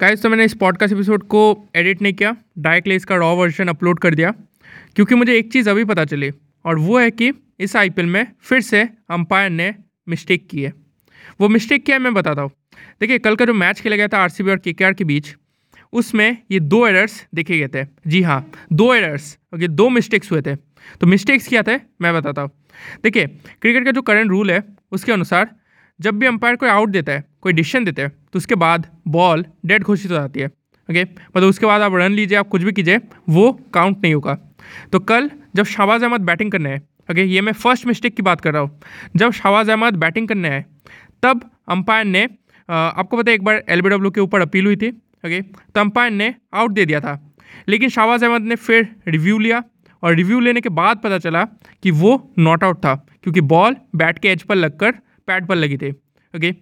Guys तो मैंने इस पॉडकास्ट एपिसोड को एडिट नहीं किया डायरेक्टली इसका रॉ वर्जन अपलोड कर दिया, क्योंकि मुझे एक चीज़ अभी पता चली, और वो है कि इस आईपीएल में फिर से अंपायर ने मिस्टेक की है। वो मिस्टेक क्या है मैं बताता हूँ। देखिए, कल का जो मैच खेला गया था आरसीबी और के के बीच, उसमें ये दो एरर्स देखे गए थे। जी हाँ दो एरर्स ओके दो मिस्टेक्स हुए थे। तो मिस्टेक्स क्या थे, मैं बताता हूँ। देखिए क्रिकेट का जो करंट रूल है, उसके अनुसार जब भी अंपायर कोई आउट देता है, कोई डिसीज़न देते हैं तो उसके बाद बॉल डेड घोषित हो जाती है। ओके मतलब उसके बाद आप रन लीजिए, आप कुछ भी कीजिए, वो काउंट नहीं होगा। तो कल जब शाहबाज अहमद बैटिंग करने आए ओके ये मैं फ़र्स्ट मिस्टेक की बात कर रहा हूँ। जब शाहबाज अहमद बैटिंग करने आए तब अंपायर ने आपको पता है एक बार एलबीडब्ल्यू के ऊपर अपील हुई थी ओके तो अंपायर ने आउट दे दिया था। लेकिन शाहबाज अहमद ने फिर रिव्यू लिया और रिव्यू लेने के बाद पता चला कि वो नॉट आउट था, क्योंकि बॉल बैट के एज पर लगकर पैड पर लगी थी ओके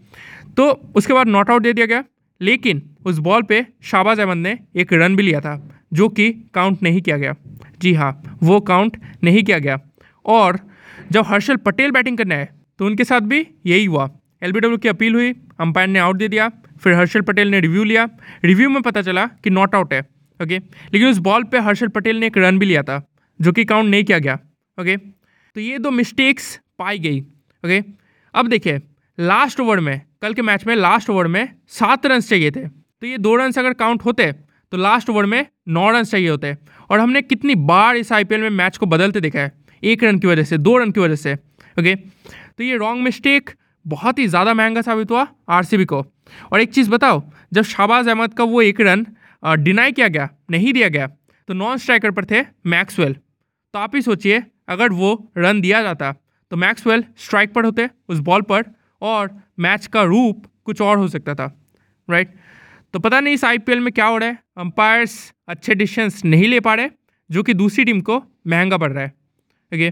तो उसके बाद नॉट आउट दे दिया गया, लेकिन उस बॉल पे शाहबाज अहमद ने एक रन भी लिया था, जो कि काउंट नहीं किया गया। जी हाँ वो काउंट नहीं किया गया। और जब हर्षल पटेल बैटिंग करने आए तो उनके साथ भी यही हुआ। एलबीडब्ल्यू की अपील हुई, अंपायर ने आउट दे दिया, फिर हर्षल पटेल ने रिव्यू लिया। रिव्यू में पता चला कि नॉट आउट है ओके लेकिन उस बॉल पे हर्षल पटेल ने एक रन भी लिया था, जो कि काउंट नहीं किया गया ओके तो ये दो मिस्टेक्स पाई गई ओके अब देखिए लास्ट ओवर में, कल के मैच में लास्ट ओवर में सात रन चाहिए थे। तो ये दो रन अगर काउंट होते तो लास्ट ओवर में नौ रन चाहिए होते। और हमने कितनी बार इस आईपीएल में मैच को बदलते देखा है, एक रन की वजह से, दो रन की वजह से ओके तो ये रॉन्ग मिस्टेक बहुत ही ज़्यादा महँगा साबित हुआ आरसीबी को। और एक चीज़ बताओ, जब शाहबाज अहमद का वो एक रन डिनाई किया गया, नहीं दिया गया तो नॉन स्ट्राइकर पर थे मैक्सवेल तो आप ही सोचिए, अगर वो रन दिया जाता तो मैक्सवेल स्ट्राइक पर होते, उस बॉल पर, और मैच का रूप कुछ और हो सकता था राइट तो पता नहीं इस आईपीएल में क्या हो रहा है? अंपायर्स अच्छे डिसीशंस नहीं ले पा रहे, जो कि दूसरी टीम को महँगा पड़ रहा है ओके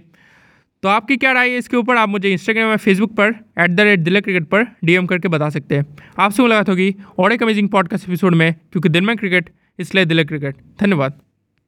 तो आपकी क्या राय है इसके ऊपर? आप मुझे इंस्टाग्राम या फेसबुक पर at the rate Delhi cricket पर डीएम करके बता सकते हैं। आपसे मुलाकात होगी और एक अमेजिंग पॉडकास्ट एपिसोड में, क्योंकि दिन में क्रिकेट इसलिए दिल्ली क्रिकेट धन्यवाद।